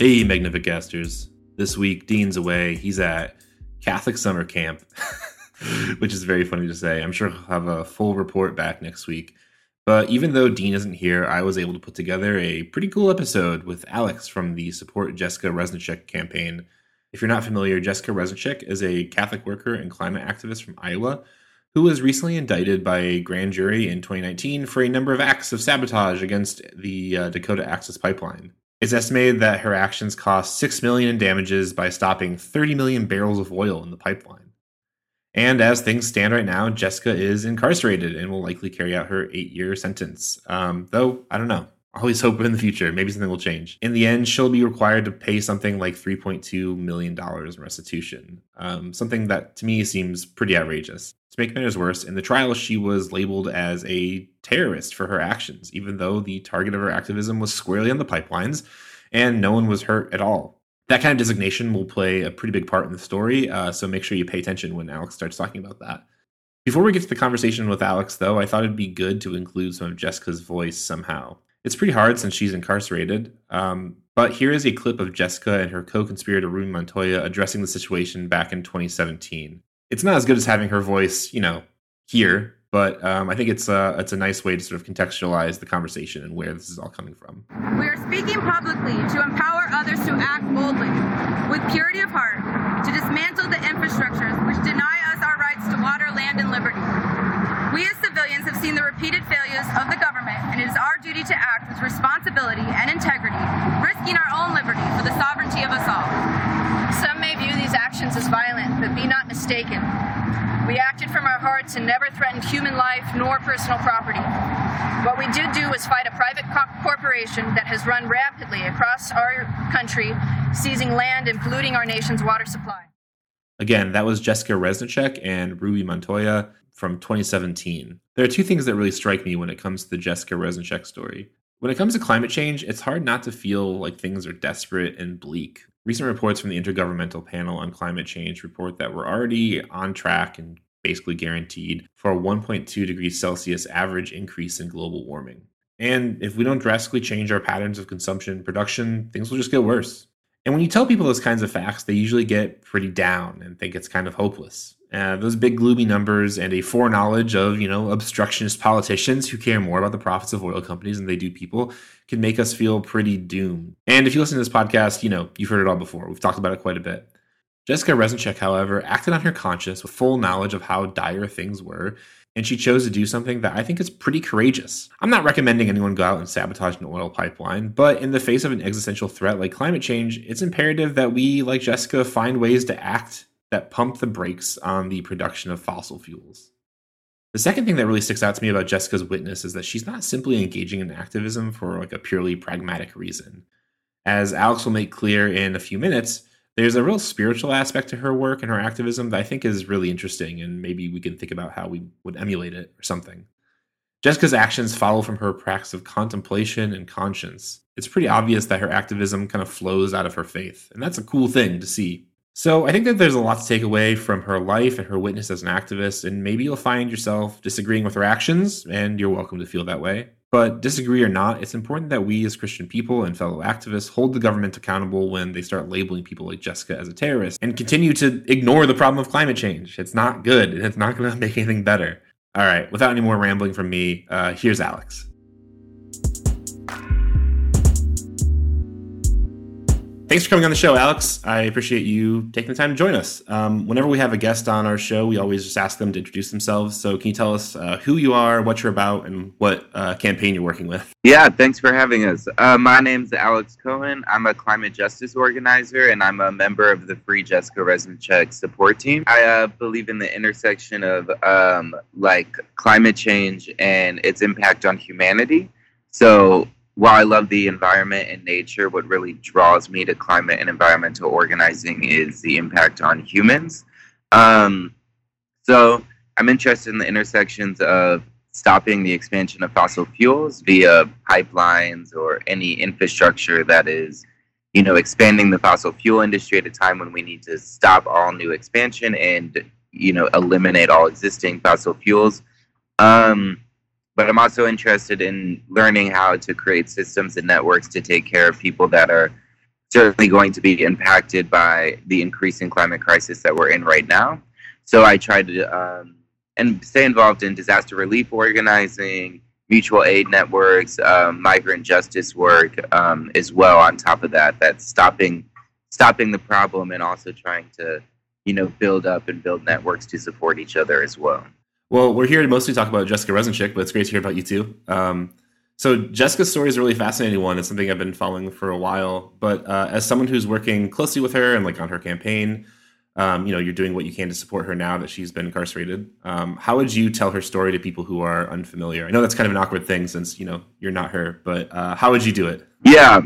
Hey, Magnificasters. This week, Dean's away. He's at Catholic summer camp, which is very funny to say. I'm sure he'll have a full report back next week. But even though Dean isn't here, I was able to put together a pretty cool episode with Alex from the Support Jessica Reznicek campaign. If you're not familiar, Jessica Reznicek is a Catholic worker and climate activist from Iowa who was recently indicted by a grand jury in 2019 for a number of acts of sabotage against the uh, Dakota Access Pipeline. It's estimated that her actions cost 6 million in damages by stopping 30 million barrels of oil in the pipeline. And as things stand right now, Jessica is incarcerated and will likely carry out her eight year sentence. Um, though, I don't know. Always hope in the future, maybe something will change. In the end, she'll be required to pay something like $3.2 million in restitution, um, something that to me seems pretty outrageous. To make matters worse, in the trial, she was labeled as a terrorist for her actions, even though the target of her activism was squarely on the pipelines and no one was hurt at all. That kind of designation will play a pretty big part in the story, uh, so make sure you pay attention when Alex starts talking about that. Before we get to the conversation with Alex, though, I thought it'd be good to include some of Jessica's voice somehow. It's pretty hard since she's incarcerated, um, but here is a clip of Jessica and her co conspirator Ruby Montoya addressing the situation back in 2017 it's not as good as having her voice, you know, here, but um, I think it's a, it's a nice way to sort of contextualize the conversation and where this is all coming from. We are speaking publicly to empower others to act boldly, with purity of heart, to dismantle the infrastructures which deny us our rights to water, land, and liberty. We as civilians have seen the repeated failures of the government, and it is our duty to act with responsibility and integrity, risking our own liberty for the sovereignty of us all. Some may view these actions as violent, but be not mistaken. We acted from our hearts and never threatened human life nor personal property. What we did do was fight a private co- corporation that has run rapidly across our country, seizing land and polluting our nation's water supply. Again, that was Jessica Reznicek and Ruby Montoya from 2017. There are two things that really strike me when it comes to the Jessica Reznicek story. When it comes to climate change, it's hard not to feel like things are desperate and bleak. Recent reports from the Intergovernmental Panel on Climate Change report that we're already on track and basically guaranteed for a 1.2 degrees Celsius average increase in global warming. And if we don't drastically change our patterns of consumption and production, things will just get worse. And when you tell people those kinds of facts, they usually get pretty down and think it's kind of hopeless. Uh, those big gloomy numbers and a foreknowledge of you know obstructionist politicians who care more about the profits of oil companies than they do people can make us feel pretty doomed. And if you listen to this podcast, you know you've heard it all before. We've talked about it quite a bit. Jessica Reznicek, however, acted on her conscience with full knowledge of how dire things were, and she chose to do something that I think is pretty courageous. I'm not recommending anyone go out and sabotage an oil pipeline, but in the face of an existential threat like climate change, it's imperative that we, like Jessica, find ways to act that pump the brakes on the production of fossil fuels. The second thing that really sticks out to me about Jessica's witness is that she's not simply engaging in activism for like a purely pragmatic reason. As Alex will make clear in a few minutes, there's a real spiritual aspect to her work and her activism that I think is really interesting, and maybe we can think about how we would emulate it or something. Jessica's actions follow from her practice of contemplation and conscience. It's pretty obvious that her activism kind of flows out of her faith, and that's a cool thing to see. So I think that there's a lot to take away from her life and her witness as an activist, and maybe you'll find yourself disagreeing with her actions, and you're welcome to feel that way. But disagree or not, it's important that we as Christian people and fellow activists hold the government accountable when they start labeling people like Jessica as a terrorist and continue to ignore the problem of climate change. It's not good, and it's not going to make anything better. All right, without any more rambling from me, uh, here's Alex. Thanks for coming on the show, Alex. I appreciate you taking the time to join us. Um, whenever we have a guest on our show, we always just ask them to introduce themselves. So, can you tell us uh, who you are, what you're about, and what uh, campaign you're working with? Yeah, thanks for having us. Uh, my name's Alex Cohen. I'm a climate justice organizer, and I'm a member of the Free Jessica Reznicek support team. I uh, believe in the intersection of um, like climate change and its impact on humanity. So while I love the environment and nature, what really draws me to climate and environmental organizing is the impact on humans. Um, so I'm interested in the intersections of stopping the expansion of fossil fuels via pipelines or any infrastructure that is, you know, expanding the fossil fuel industry at a time when we need to stop all new expansion and, you know, eliminate all existing fossil fuels. Um, but I'm also interested in learning how to create systems and networks to take care of people that are certainly going to be impacted by the increasing climate crisis that we're in right now. So I try to um, and stay involved in disaster relief organizing, mutual aid networks, um, migrant justice work um, as well. On top of that, that's stopping stopping the problem and also trying to you know build up and build networks to support each other as well. Well, we're here to mostly talk about Jessica Reznicek, but it's great to hear about you too. Um, so Jessica's story is a really fascinating one. It's something I've been following for a while. But uh, as someone who's working closely with her and like on her campaign, um, you know, you're doing what you can to support her now that she's been incarcerated. Um, how would you tell her story to people who are unfamiliar? I know that's kind of an awkward thing since you know you're not her, but uh, how would you do it? Yeah,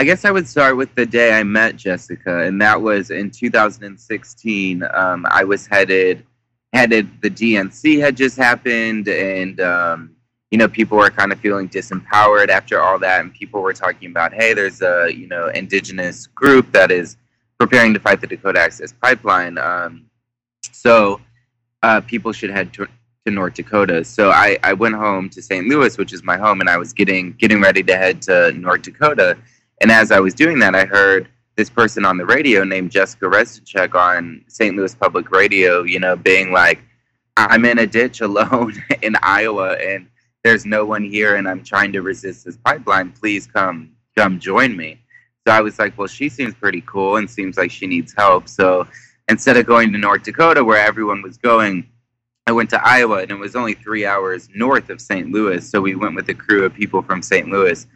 I guess I would start with the day I met Jessica, and that was in 2016. Um, I was headed headed the DNC had just happened, and um, you know, people were kind of feeling disempowered after all that, and people were talking about, hey, there's a you know indigenous group that is preparing to fight the Dakota Access Pipeline. Um, so uh, people should head to, to North Dakota. So I, I went home to St. Louis, which is my home, and I was getting getting ready to head to North Dakota. And as I was doing that, I heard this person on the radio named Jessica Reznicek on St. Louis Public Radio, you know, being like, I'm in a ditch alone in Iowa and there's no one here and I'm trying to resist this pipeline. Please come come join me. So I was like, well, she seems pretty cool and seems like she needs help. So instead of going to North Dakota where everyone was going, I went to Iowa and it was only three hours north of St. Louis. So we went with a crew of people from St. Louis.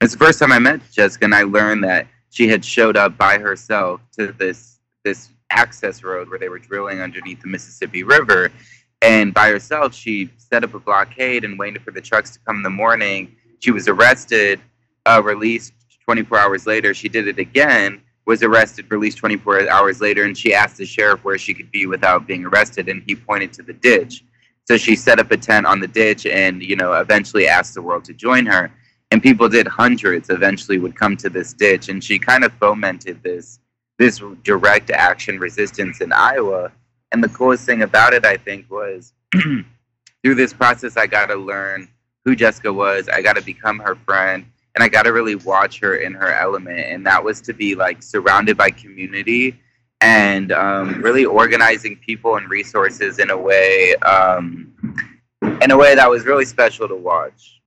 It's the first time I met Jessica and I learned that she had showed up by herself to this this access road where they were drilling underneath the Mississippi River and by herself, she set up a blockade and waited for the trucks to come in the morning. She was arrested, uh, released 24 hours later. She did it again, was arrested, released 24 hours later, and she asked the sheriff where she could be without being arrested, and he pointed to the ditch. So she set up a tent on the ditch and, you know, eventually asked the world to join her. And people did hundreds eventually would come to this ditch, and she kind of fomented this this direct action resistance in Iowa and the coolest thing about it, I think, was through this process, I got to learn who Jessica was. I got to become her friend, and I got to really watch her in her element. And that was to be like surrounded by community and um, really organizing people and resources in a way, um, in a way that was really special to watch.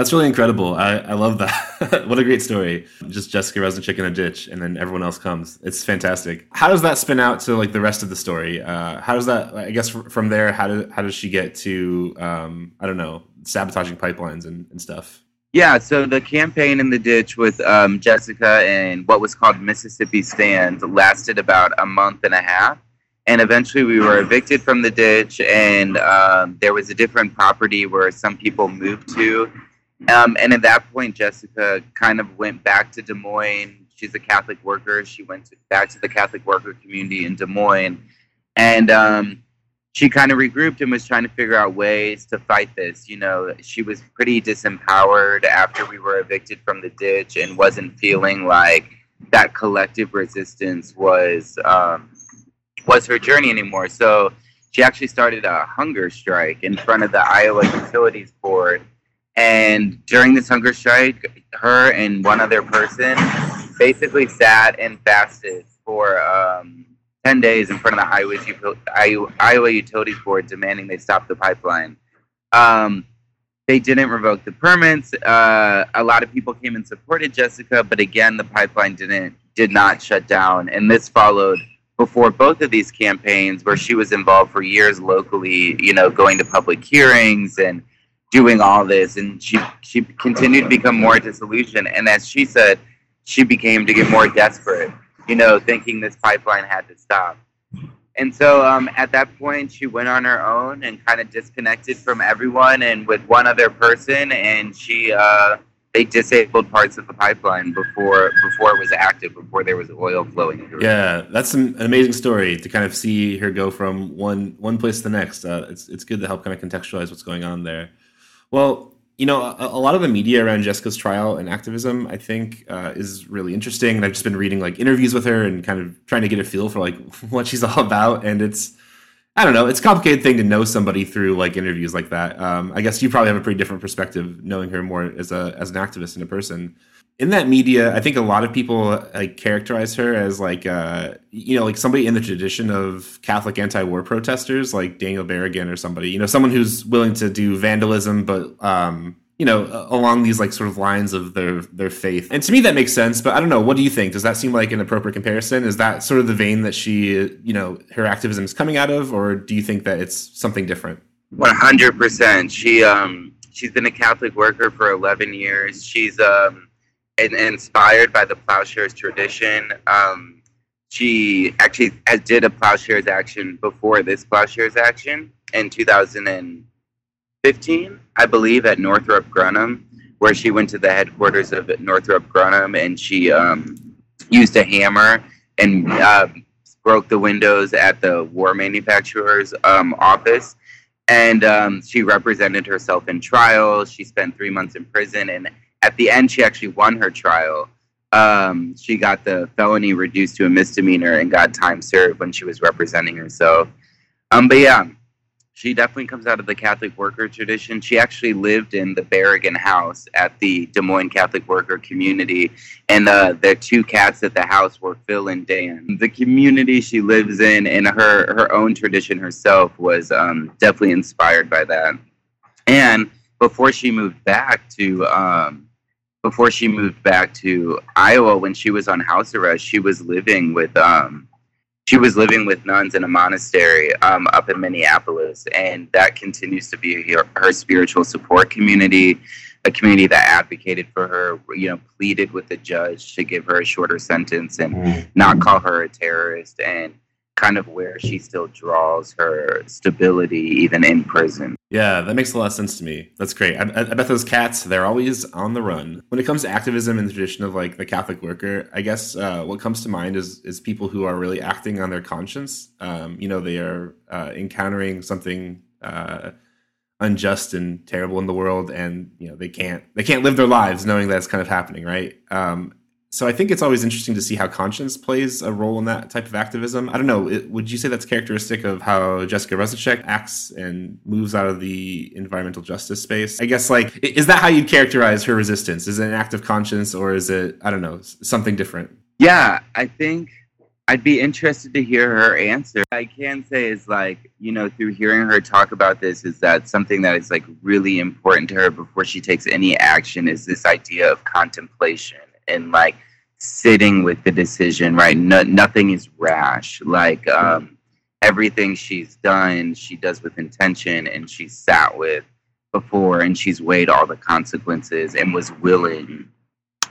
That's really incredible. I, I love that. what a great story. Just Jessica Reznicek in a ditch, and then everyone else comes. It's fantastic. How does that spin out to like the rest of the story? Uh, how does that? I guess from there, how does how does she get to? Um, I don't know, sabotaging pipelines and, and stuff. Yeah, so the campaign in the ditch with um, Jessica and what was called Mississippi Stand lasted about a month and a half. And eventually we were evicted from the ditch, and um, there was a different property where some people moved to um, and at that point, Jessica kind of went back to Des Moines. She's a Catholic worker. She went to, back to the Catholic worker community in Des Moines. And um, she kind of regrouped and was trying to figure out ways to fight this. You know, she was pretty disempowered after we were evicted from the ditch and wasn't feeling like that collective resistance was um, was her journey anymore. So she actually started a hunger strike in front of the Iowa Utilities Board and during this hunger strike, her and one other person basically sat and fasted for um, 10 days in front of the Iowa, Iowa Utilities Board demanding they stop the pipeline. Um, they didn't revoke the permits. Uh, a lot of people came and supported Jessica, but again, the pipeline didn't did not shut down. And this followed before both of these campaigns, where she was involved for years locally. You know, going to public hearings and doing all this and she she continued to become more disillusioned and as she said she became to get more desperate you know thinking this pipeline had to stop. And so um, at that point she went on her own and kind of disconnected from everyone and with one other person and she uh, they disabled parts of the pipeline before before it was active before there was oil flowing through. Yeah that's an amazing story to kind of see her go from one one place to the next. Uh, it's, it's good to help kind of contextualize what's going on there well, you know, a, a, lot of the media around Jessica's trial and activism, I think, uh, is really interesting. And I've just been reading like interviews with her and kind of trying to get a feel for like what she's all about. And it's I don't know. It's a complicated thing to know somebody through like interviews like that. Um, I guess you probably have a pretty different perspective knowing her more as a as an activist and a person. In that media, I think a lot of people like characterize her as like uh, you know like somebody in the tradition of Catholic anti-war protesters, like Daniel Berrigan or somebody. You know, someone who's willing to do vandalism, but um, you know, along these like sort of lines of their their faith. And to me, that makes sense. But I don't know. What do you think? Does that seem like an appropriate comparison? Is that sort of the vein that she, you know, her activism is coming out of, or do you think that it's something different? One hundred percent. She um she's been a Catholic worker for eleven years. She's um in, inspired by the plowshares tradition. Um, she actually did a plowshares action before this plowshares action in 2015, I believe, at Northrop Grumman, where she went to the headquarters of Northrop Grumman and she um, used a hammer and uh, broke the windows at the war manufacturer's um, office. And um, she represented herself in trial. She spent three months in prison. And at the end, she actually won her trial. Um, she got the felony reduced to a misdemeanor and got time served when she was representing herself. Um, but yeah, she definitely comes out of the Catholic worker tradition. She actually lived in the Berrigan house at the Des Moines Catholic worker community, and uh, the two cats at the house were Phil and Dan. The community she lives in and her her own tradition herself was um, definitely inspired by that. And before she moved back to um, before she moved back to Iowa, when she was on house arrest, she was living with um, she was living with nuns in a monastery um, up in Minneapolis, and that continues to be her, her, spiritual support community, a community that advocated for her, you know, pleaded with the judge to give her a shorter sentence and mm-hmm. not call her a terrorist, and kind of where she still draws her stability even in prison. Yeah, that makes a lot of sense to me. That's great. I, I, bet those cats, they're always on the run. When it comes to activism in the tradition of like the Catholic worker, I guess uh, what comes to mind is is people who are really acting on their conscience. Um, you know, they are uh, encountering something uh, unjust and terrible in the world, and you know they can't they can't live their lives knowing that's kind of happening, right? Um, so I think it's always interesting to see how conscience plays a role in that type of activism. I don't know. It, would you say that's characteristic of how Jessica Reznicek acts and moves out of the environmental justice space? I guess like is that how you'd characterize her resistance? Is it an act of conscience or is it I don't know something different? Yeah, I think I'd be interested to hear her answer. I can say is like, you know, through hearing her talk about this, is that something that is like really important to her before she takes any action is this idea of contemplation and like sitting with the decision, right? No, nothing is rash. Like um, everything she's done, she does with intention and she's sat with before and she's weighed all the consequences and was willing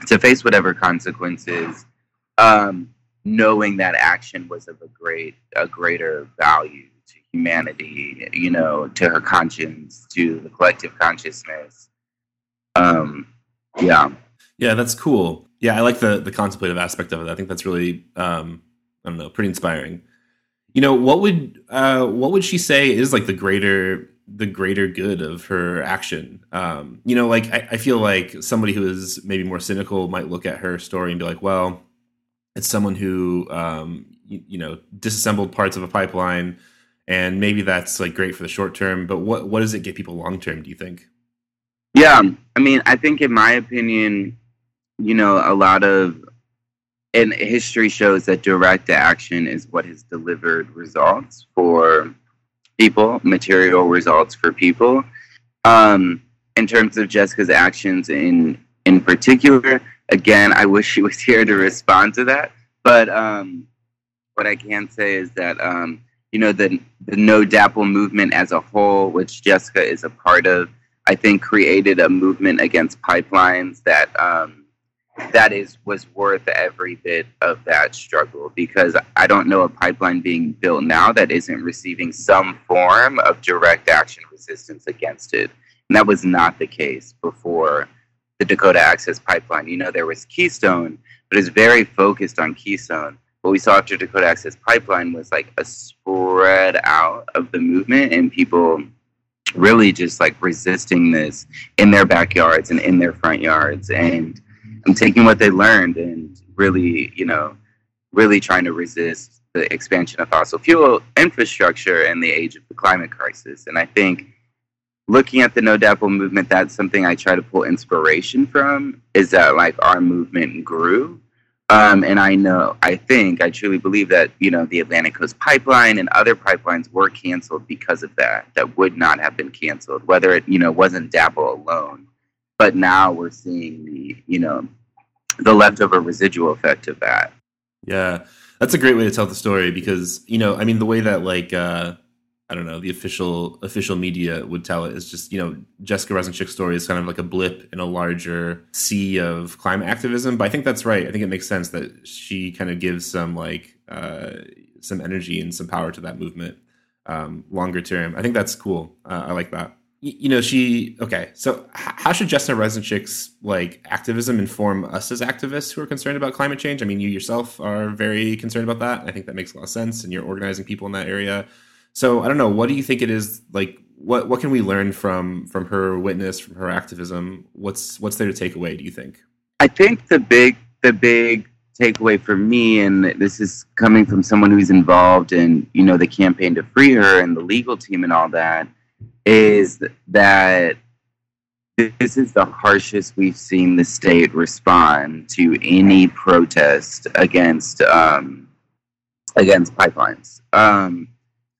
to face whatever consequences, um, knowing that action was of a great, a greater value to humanity, you know, to her conscience, to the collective consciousness. Um, yeah. Yeah, that's cool. Yeah, I like the the contemplative aspect of it. I think that's really um, I don't know, pretty inspiring. You know, what would uh, what would she say is like the greater the greater good of her action? Um, you know, like I, I feel like somebody who is maybe more cynical might look at her story and be like, well, it's someone who um, you, you know disassembled parts of a pipeline, and maybe that's like great for the short term, but what what does it get people long term? Do you think? Yeah, I mean, I think in my opinion, you know, a lot of and history shows that direct action is what has delivered results for people, material results for people. Um, in terms of Jessica's actions in in particular, again, I wish she was here to respond to that. But um, what I can say is that um, you know the the No DAPL movement as a whole, which Jessica is a part of, I think created a movement against pipelines that um, that is was worth every bit of that struggle because I don't know a pipeline being built now that isn't receiving some form of direct action resistance against it. And that was not the case before the Dakota Access Pipeline. You know, there was Keystone, but it's very focused on Keystone. What we saw after Dakota Access Pipeline was like a spread out of the movement and people really just like resisting this in their backyards and in their front yards and I'm taking what they learned and really, you know, really trying to resist the expansion of fossil fuel infrastructure in the age of the climate crisis. And I think looking at the no DAPL movement, that's something I try to pull inspiration from. Is that like our movement grew, um, and I know, I think, I truly believe that you know the Atlantic Coast Pipeline and other pipelines were canceled because of that. That would not have been canceled, whether it you know wasn't DAPL alone. But now we're seeing the you know the leftover residual effect of that. Yeah, that's a great way to tell the story because you know, I mean, the way that like uh, I don't know, the official official media would tell it is just, you know, Jessica Reznicek's story is kind of like a blip in a larger sea of climate activism. But I think that's right. I think it makes sense that she kind of gives some like uh, some energy and some power to that movement um, longer term. I think that's cool. Uh, I like that. You know, she okay. So, how should Jessica Reznicek's like activism inform us as activists who are concerned about climate change? I mean, you yourself are very concerned about that. I think that makes a lot of sense, and you're organizing people in that area. So I don't know. What do you think it is like? What what can we learn from from her witness, from her activism? What's what's there to take away? Do you think? I think the big the big takeaway for me, and this is coming from someone who's involved in you know the campaign to free her and the legal team and all that, is that this is the harshest we've seen the state respond to any protest against um, against pipelines. Um,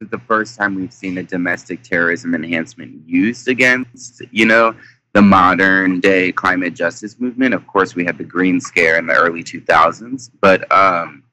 the first time we've seen a domestic terrorism enhancement used against, you know, the modern day climate justice movement. Of course, we had the Green Scare in the early 2000s, but um,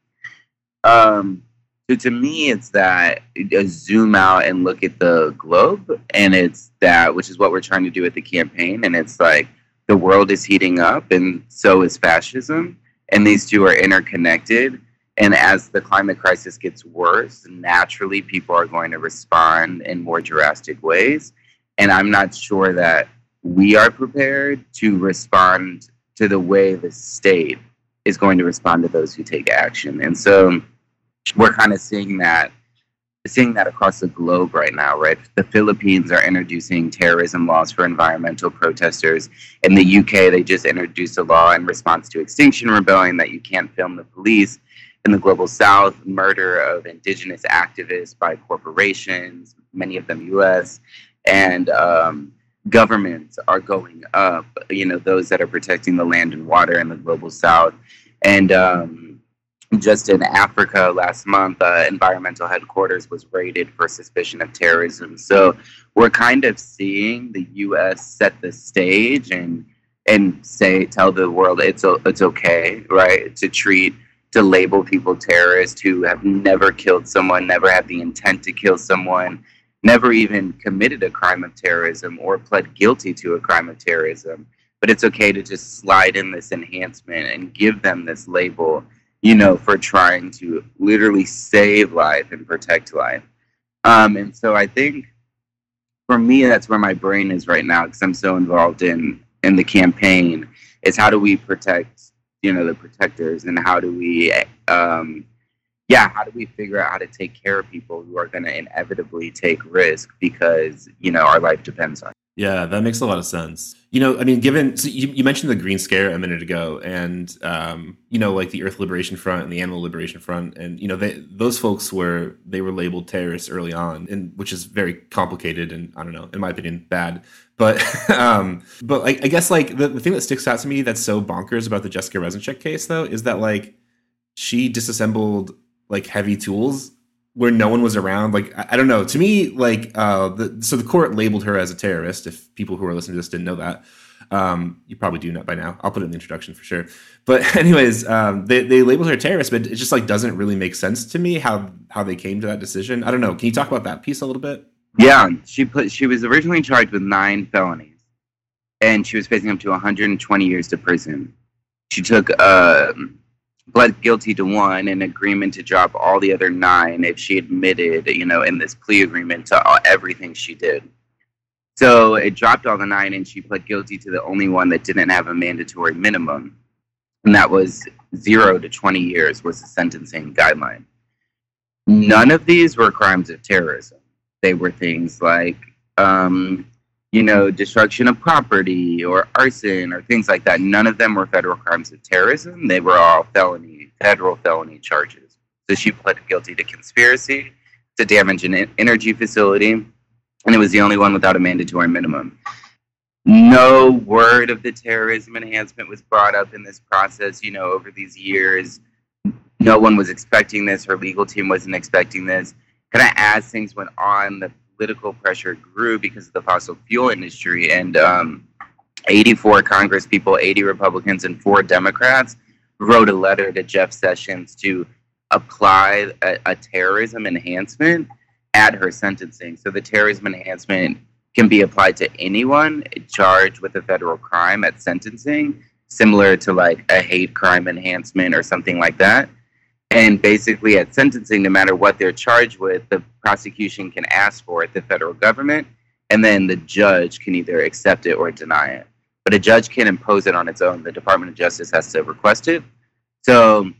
um, so to me, it's that zoom out and look at the globe, and it's that which is what we're trying to do with the campaign, and it's like the world is heating up, and so is fascism, and these two are interconnected and as the climate crisis gets worse, naturally people are going to respond in more drastic ways. And I'm not sure that we are prepared to respond to the way the state is going to respond to those who take action. And so we're kind of seeing that seeing that across the globe right now, right? The Philippines are introducing terrorism laws for environmental protesters. In the UK, they just introduced a law in response to Extinction Rebellion that you can't film the police in the global south, murder of indigenous activists by corporations, many of them US, and um, governments are going up, you know, those that are protecting the land and water in the global south. And um, just in Africa last month, uh, environmental headquarters was raided for suspicion of terrorism. So we're kind of seeing the U.S. set the stage and and say tell the world it's it's okay, right, to treat to label people terrorists who have never killed someone, never had the intent to kill someone, never even committed a crime of terrorism or pled guilty to a crime of terrorism. But it's okay to just slide in this enhancement and give them this label, you know, for trying to literally save life and protect life. Um, and so I think for me, that's where my brain is right now because I'm so involved in in the campaign. Is how do we protect you know the protectors and how do we um, yeah how do we figure out how to take care of people who are going to inevitably take risk because you know our life depends on. Yeah that makes a lot of sense. You know i mean given so you, you mentioned the green scare a minute ago and um, you know like the earth liberation front and the animal liberation front and you know they, those folks were they were labeled terrorists early on and which is very complicated and i don't know in my opinion bad. But um, but like I guess like the, the thing that sticks out to me that's so bonkers about the Jessica Reznicek case though is that like she disassembled like heavy tools where no one was around. Like I, I don't know. To me, like uh, the, so the court labeled her as a terrorist. If people who are listening to this didn't know that, um, you probably do know by now. I'll put it in the introduction for sure. But anyways, um, they they labeled her a terrorist, but it just like doesn't really make sense to me how how they came to that decision. I don't know. Can you talk about that piece a little bit? Yeah, she put she was originally charged with nine felonies, and she was facing up to 120 years to prison. She took uh, pled guilty to one, an agreement to drop all the other nine if she admitted, you know, in this plea agreement to everything she did. So it dropped all the nine, and she pled guilty to the only one that didn't have a mandatory minimum, and that was zero to 20 years was the sentencing guideline. None of these were crimes of terrorism they were things like, um, you know, destruction of property or arson or things like that. None of them were federal crimes of terrorism. They were all felony, federal felony charges. So she pled guilty to conspiracy to damage an energy facility, and it was the only one without a mandatory minimum. No word of the terrorism enhancement was brought up in this process, you know, over these years. No one was expecting this, her legal team wasn't expecting this. Kind of as things went on, the political pressure grew because of the fossil fuel industry, and um, 84 Congress people, 80 Republicans, and four Democrats wrote a letter to Jeff Sessions to apply a, a, terrorism enhancement at her sentencing. So the terrorism enhancement can be applied to anyone charged with a federal crime at sentencing, similar to like a hate crime enhancement or something like that. And basically, at sentencing, no matter what they're charged with, the prosecution can ask for it, the federal government, and then the judge can either accept it or deny it. But a judge can't impose it on its own. The Department of Justice has to request it. So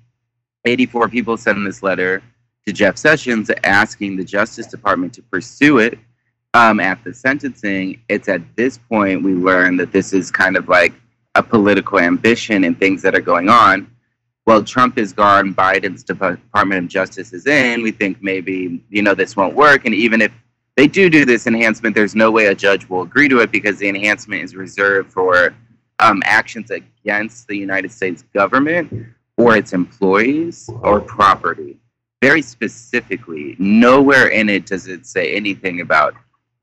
84 people sent this letter to Jeff Sessions asking the Justice Department to pursue it um, at the sentencing. It's at this point we learn that this is kind of like a political ambition and things that are going on. Well, Trump is gone, Biden's Department of Justice is in. We think maybe, you know, this won't work. And even if they do do this enhancement, there's no way a judge will agree to it because the enhancement is reserved for um, actions against the United States government or its employees or property. Very specifically, nowhere in it does it say anything about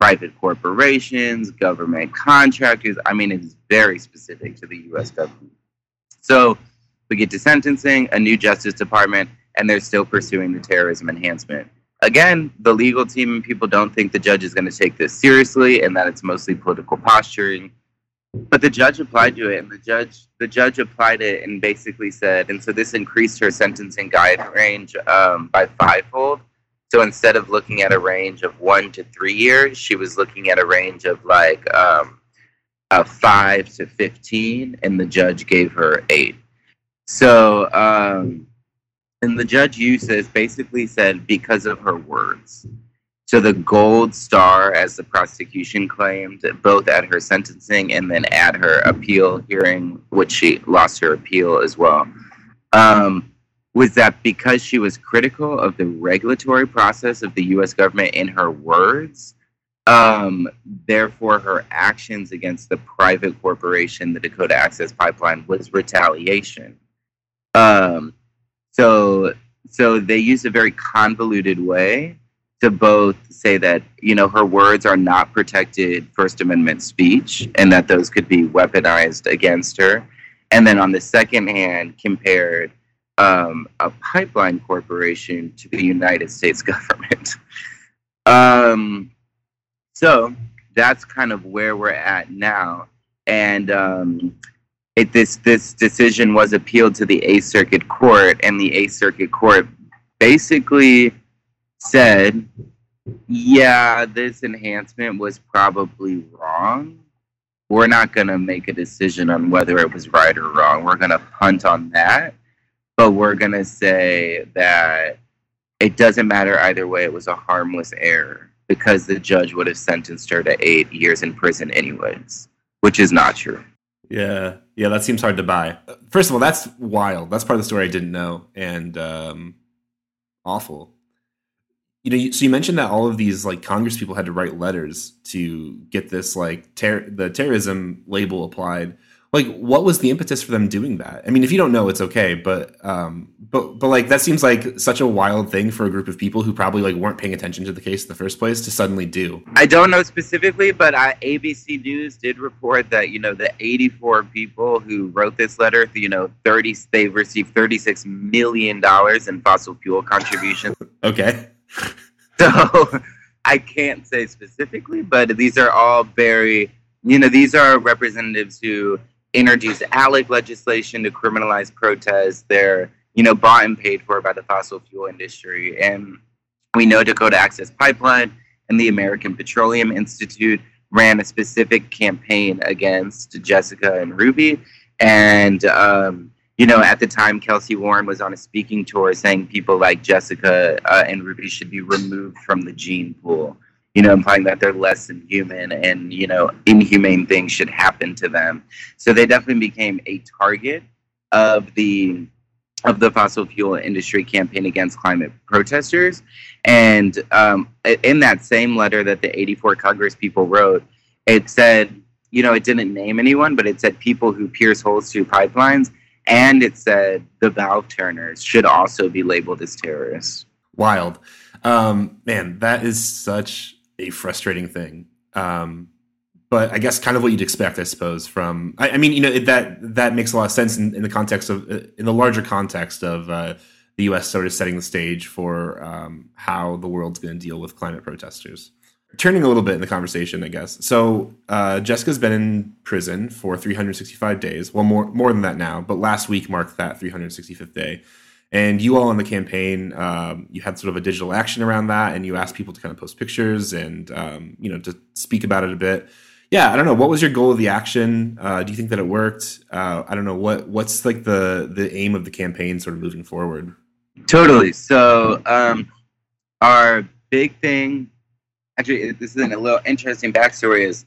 private corporations, government contractors. I mean, it's very specific to the US government. So we get to sentencing, a new Justice Department, and they're still pursuing the terrorism enhancement. Again, the legal team and people don't think the judge is going to take this seriously and that it's mostly political posturing but the judge applied to it, and the judge the judge applied it and basically said, and so this increased her sentencing guide range um, by fivefold. So instead of looking at a range of one to three years, she was looking at a range of like um, a five to fifteen, and the judge gave her eight. So, um, and the judge uses basically said because of her words. So the gold star, as the prosecution claimed, both at her sentencing and then at her appeal hearing, which she lost her appeal as well, um, was that because she was critical of the regulatory process of the U.S. government in her words, um, therefore her actions against the private corporation, the Dakota Access Pipeline, was retaliation. Um, so, so they used a very convoluted way to both say that you know her words are not protected First Amendment speech, and that those could be weaponized against her, and then on the second hand, compared um, a pipeline corporation to the United States government. um, so that's kind of where we're at now, and um, it, this this decision was appealed to the Eighth Circuit Court, and the Eighth Circuit Court basically said, yeah, this enhancement was probably wrong. We're not going to make a decision on whether it was right or wrong. We're going to punt on that. But we're going to say that it doesn't matter either way. It was a harmless error because the judge would have sentenced her to eight years in prison, anyways, which is not true. Yeah. Yeah, that seems hard to buy. First of all, that's wild. That's part of the story I didn't know and um, awful you know, so you mentioned that all of these like Congress people had to write letters to get this like ter- the terrorism label applied. Like, what was the impetus for them doing that? I mean, if you don't know, it's okay, but um, but but like that seems like such a wild thing for a group of people who probably like weren't paying attention to the case in the first place to suddenly do. I don't know specifically, but I, ABC News did report that you know the 84 people who wrote this letter, you know, 30 they received 36 million dollars in fossil fuel contributions. okay so I can't say specifically, but these are all very, you know, these are representatives who introduced ALEC legislation to criminalize protests. They're, you know, bought and paid for by the fossil fuel industry. And we know Dakota Access Pipeline and the American Petroleum Institute ran a specific campaign against Jessica and Ruby. And, um, you know, at the time, Kelcy Warren was on a speaking tour saying people like Jessica uh, and Ruby should be removed from the gene pool, you know, implying that they're less than human and, you know, inhumane things should happen to them. So they definitely became a target of the of the fossil fuel industry campaign against climate protesters. And um, in that same letter that the 84 Congress people wrote, it said, you know, it didn't name anyone, but it said people who pierce holes through pipelines. And it said the valve turners should also be labeled as terrorists. Wild. Um, man, that is such a frustrating thing. Um, but I guess kind of what you'd expect, I suppose. From I, I mean, you know, that that makes a lot of sense in, in the context of uh, in the larger context of uh, the U.S. sort of setting the stage for um, how the world's going to deal with climate protesters. Turning a little bit in the conversation, I guess. So uh, Jessica's been in prison for 365 days. Well, more more than that now, but last week marked that 365th day. And you all on the campaign, um, you had sort of a digital action around that, and you asked people to kind of post pictures and um, you know to speak about it a bit yeah, I don't know. What was your goal of the action? Uh, do you think that it worked? Uh, I don't know. What what's like the the aim of the campaign, sort of moving forward? Totally. So um, our big thing, actually, this is a little interesting backstory. Is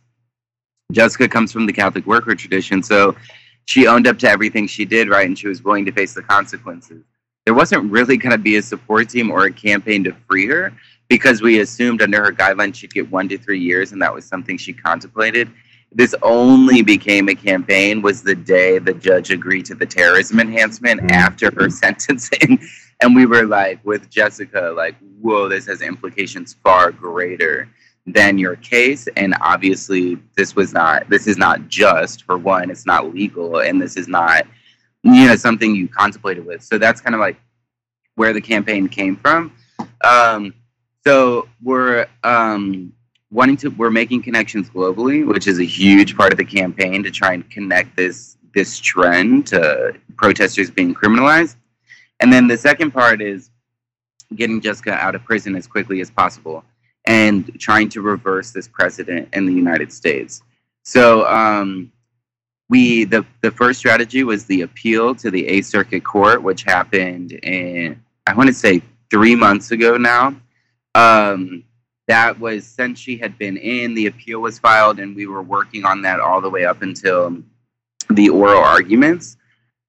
Jessica comes from the Catholic worker tradition, so she owned up to everything she did, right, and she was willing to face the consequences. There wasn't really going to be a support team or a campaign to free her because we assumed under her guidelines she'd get one to three years, and that was something she contemplated. This only became a campaign was the day the judge agreed to the terrorism enhancement mm. after her sentencing. And we were like, with Jessica, like, whoa, this has implications far greater than your case. And obviously, this was not, this is not just, for one, it's not legal, and this is not, you know, something you contemplated with. So that's kind of like where the campaign came from. Um, so we're um, wanting to we're making connections globally, which is a huge part of the campaign to try and connect this this trend to protesters being criminalized. And then the second part is getting Jessica out of prison as quickly as possible and trying to reverse this precedent in the United States. So um, we the the first strategy was the appeal to the Eighth Circuit Court, which happened in I want to say three months ago now. Um, that was since she had been in, the appeal was filed, and we were working on that all the way up until the oral arguments.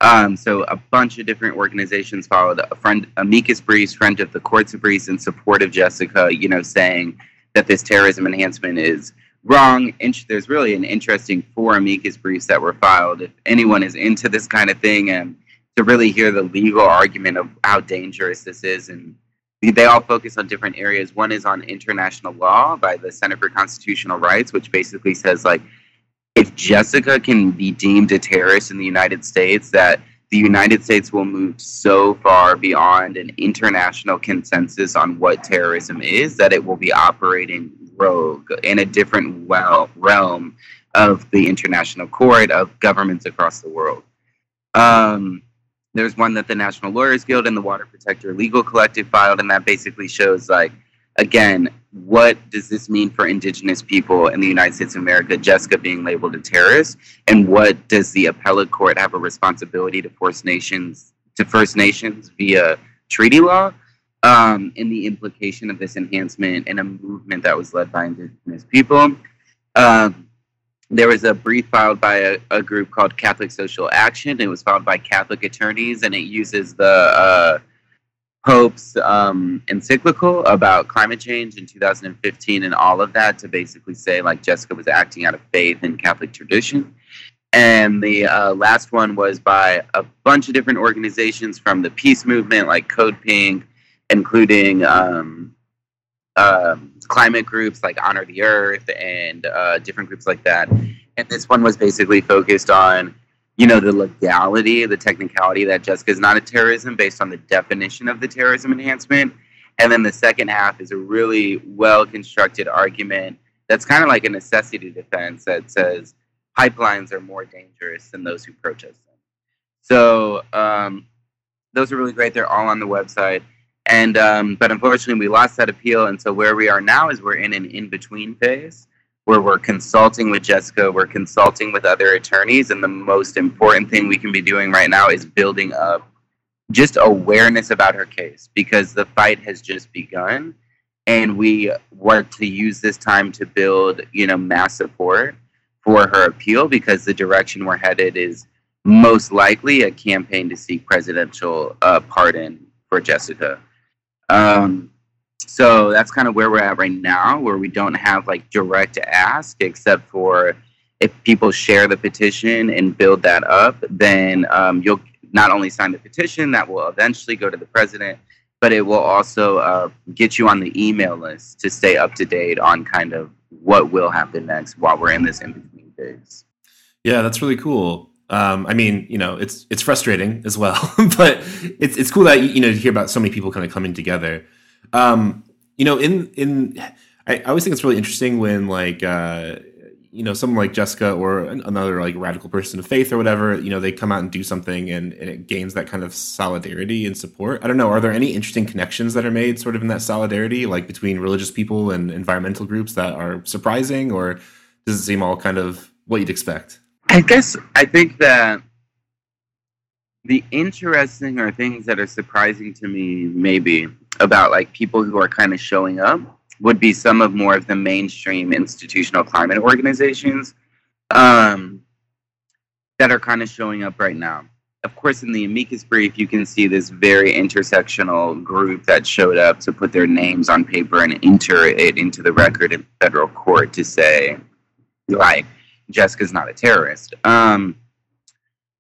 Um, so a bunch of different organizations followed a friend, amicus briefs, friend of the courts of briefs in support of Jessica, you know, saying that this terrorism enhancement is wrong. There's really an interesting four amicus briefs that were filed. If anyone is into this kind of thing and to really hear the legal argument of how dangerous this is and they all focus on different areas. One is on international law by the Center for Constitutional Rights, which basically says like if Jessica can be deemed a terrorist in the United States, that the United States will move so far beyond an international consensus on what terrorism is that it will be operating rogue in a different well realm of the international court of governments across the world. Um, there's one that the National Lawyers Guild and the Water Protector Legal Collective filed, and that basically shows like again, what does this mean for indigenous people in the United States of America, Jessica being labeled a terrorist? And what does the appellate court have a responsibility to First Nations to First Nations via treaty law? Um, in the implication of this enhancement in a movement that was led by indigenous people. Um, there was a brief filed by a, a, group called Catholic Social Action. It was filed by Catholic attorneys, and it uses the uh, Pope's um, encyclical about climate change in 2015 and all of that to basically say like Jessica was acting out of faith in Catholic tradition. And the uh, last one was by a bunch of different organizations from the peace movement, like Code Pink, including um, um, climate groups like Honor the Earth and uh, different groups like that. And this one was basically focused on, you know, the legality, the technicality that Jessica is not a terrorism based on the definition of the terrorism enhancement. And then the second half is a really well constructed argument that's kind of like a necessity defense that says pipelines are more dangerous than those who protest them. So um, those are really great. They're all on the website. And um, but unfortunately, we lost that appeal, and so where we are now is we're in an in between phase where we're consulting with Jessica, we're consulting with other attorneys, and the most important thing we can be doing right now is building up just awareness about her case because the fight has just begun, and we want to use this time to build, you know, mass support for her appeal because the direction we're headed is most likely a campaign to seek presidential uh, pardon for Jessica. Um, so that's kind of where we're at right now, where we don't have like direct ask, except for if people share the petition and build that up, then um, you'll not only sign the petition that will eventually go to the president, but it will also uh, get you on the email list to stay up to date on kind of what will happen next while we're in this in between phase. Yeah, that's really cool. Um, I mean, you know, it's it's frustrating as well, but it's it's cool that you know to hear about so many people kind of coming together. Um, you know, in in I, I always think it's really interesting when like uh, you know someone like Jessica or another like radical person of faith or whatever, you know, they come out and do something and, and it gains that kind of solidarity and support. I don't know. Are there any interesting connections that are made sort of in that solidarity, like between religious people and environmental groups that are surprising, or does it seem all kind of what you'd expect? I guess I think that the interesting or things that are surprising to me, maybe about like people who are kind of showing up, would be some of more of the mainstream institutional climate organizations um, that are kind of showing up right now. Of course, in the amicus brief, you can see this very intersectional group that showed up to put their names on paper and enter it into the record in federal court to say, like, Jessica's not a terrorist. Um,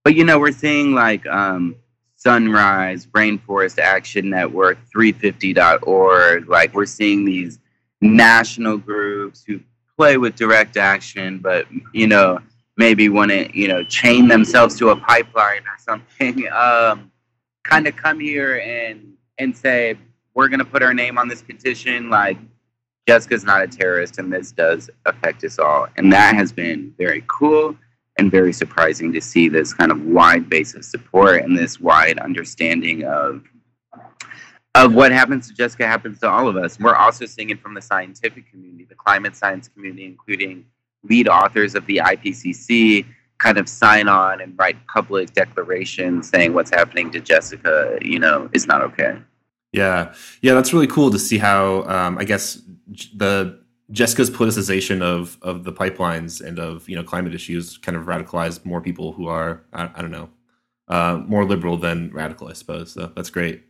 but you know, we're seeing like um, Sunrise, Rainforest Action Network, 350.org. Like we're seeing these national groups who play with direct action, but you know, maybe want to you know chain themselves to a pipeline or something. Um, kind of come here and and say we're going to put our name on this petition. Like Jessica's not a terrorist, and this does affect us all. And that has been very cool and very surprising to see this kind of wide base of support and this wide understanding of of what happens to Jessica happens to all of us. We're also seeing it from the scientific community, the climate science community, including lead authors of the IPCC, kind of sign on and write public declarations saying what's happening to Jessica, you know, is not okay. Yeah, yeah, that's really cool to see how um, I guess the Jessica's politicization of of the pipelines and of you know climate issues kind of radicalized more people who are I, I don't know uh, more liberal than radical, I suppose. So that's great.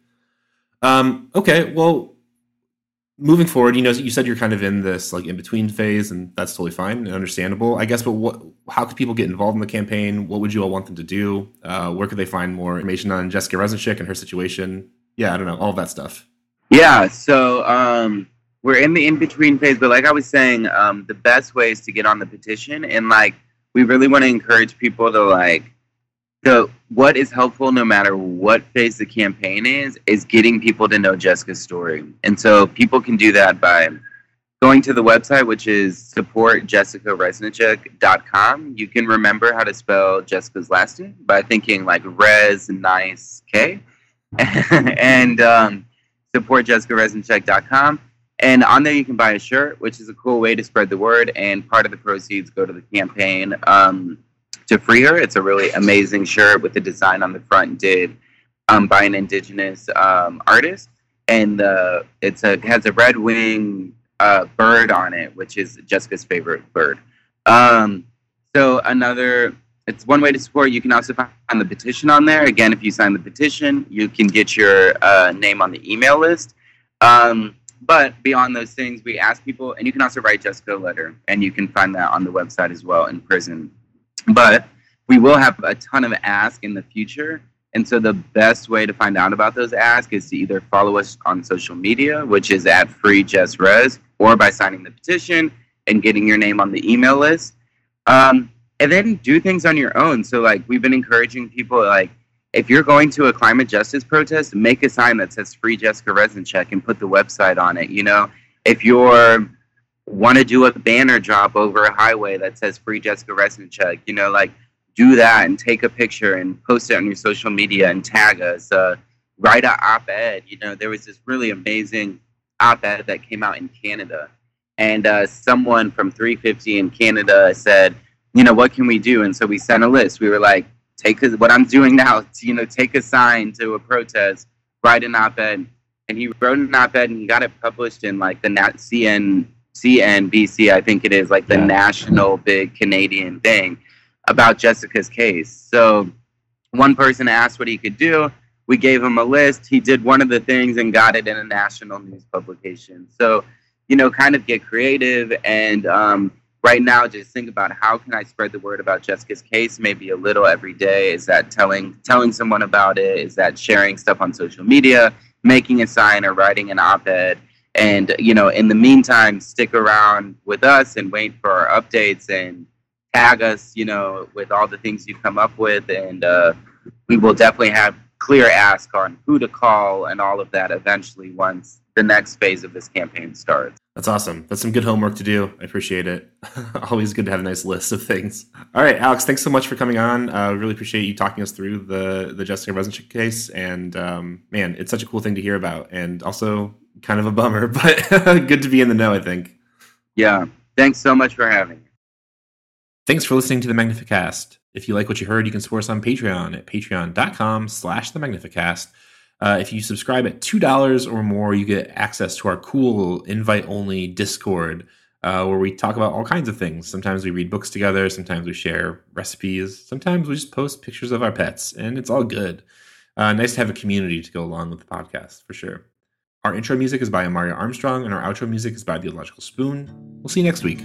Um, okay, well, moving forward, you know, you said you're kind of in this like in between phase, and that's totally fine and understandable, I guess. But what, how could people get involved in the campaign? What would you all want them to do? Uh, where could they find more information on Jessica Reznicek and her situation? Yeah, I don't know, all that stuff. Yeah, so um, we're in the in between phase, but like I was saying, um, the best way is to get on the petition, and like we really want to encourage people to like the what is helpful no matter what phase the campaign is is getting people to know jessica's story. And so people can do that by going to the website which is supportjessicareznicek.com you can remember how to spell jessica's last name by thinking like res nice k. And um, and on there you can buy a shirt which is a cool way to spread the word and part of the proceeds go to the campaign um, to free her. It's a really amazing shirt with the design on the front did um, by an indigenous um, artist, and uh, it's a has a red wing uh, bird on it, which is Jessica's favorite bird. Um, so another, it's one way to support. You can also find the petition on there. Again, if you sign the petition, you can get your uh, name on the email list. Um, but beyond those things, we ask people, and you can also write Jessica a letter, and you can find that on the website as well in prison. But we will have a ton of ask in the future. And so the best way to find out about those ask is to either follow us on social media, which is at Free Jess Res, or by signing the petition and getting your name on the email list. Um, and then do things on your own. So like we've been encouraging people like if you're going to a climate justice protest, make a sign that says Free Jessica Reznicek and put the website on it. You know, if you're want to do a banner drop over a highway that says Free Jessica Reznicek, you know, like do that and take a picture and post it on your social media and tag us. Uh, write an op-ed. You know, there was this really amazing op-ed that came out in Canada, and uh, someone from 350 in Canada said, you know, what can we do? And so we sent a list. We were like, take a, what I'm doing now. You know, take a sign to a protest, write an op-ed, and he wrote an op-ed and he got it published in like the Nat CN CNBC, I think it is, like the yeah. national big Canadian thing about Jessica's case. So one person asked what he could do. We gave him a list. He did one of the things and got it in a national news publication. So, you know, kind of get creative and um, right now just think about how can I spread the word about Jessica's case maybe a little every day. Is that telling telling someone about it? Is that sharing stuff on social media, making a sign or writing an op-ed? And you know, in the meantime, stick around with us and wait for our updates and tag us, you know, with all the things you come up with, and uh, we will definitely have clear ask on who to call and all of that eventually once the next phase of this campaign starts. That's awesome. That's some good homework to do. I appreciate it. Always good to have a nice list of things. All right, Alex, thanks so much for coming on. Uh, really appreciate you talking us through the the Jessica Reznicek case. And um, man, it's such a cool thing to hear about, and also kind of a bummer, but good to be in the know. I think. Yeah. Thanks so much for having me. Thanks for listening to the Magnificast. If you like what you heard, you can support us on Patreon at patreon.com slash the Magnificast. Uh, if you subscribe at $2 or more, you get access to our cool invite only Discord uh, where we talk about all kinds of things. Sometimes we read books together, sometimes we share recipes, sometimes we just post pictures of our pets, and it's all good. Uh, nice to have a community to go along with the podcast, for sure. Our intro music is by Amaryah Armstrong, and our outro music is by The Illogical Spoon. We'll see you next week.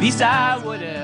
least I would have.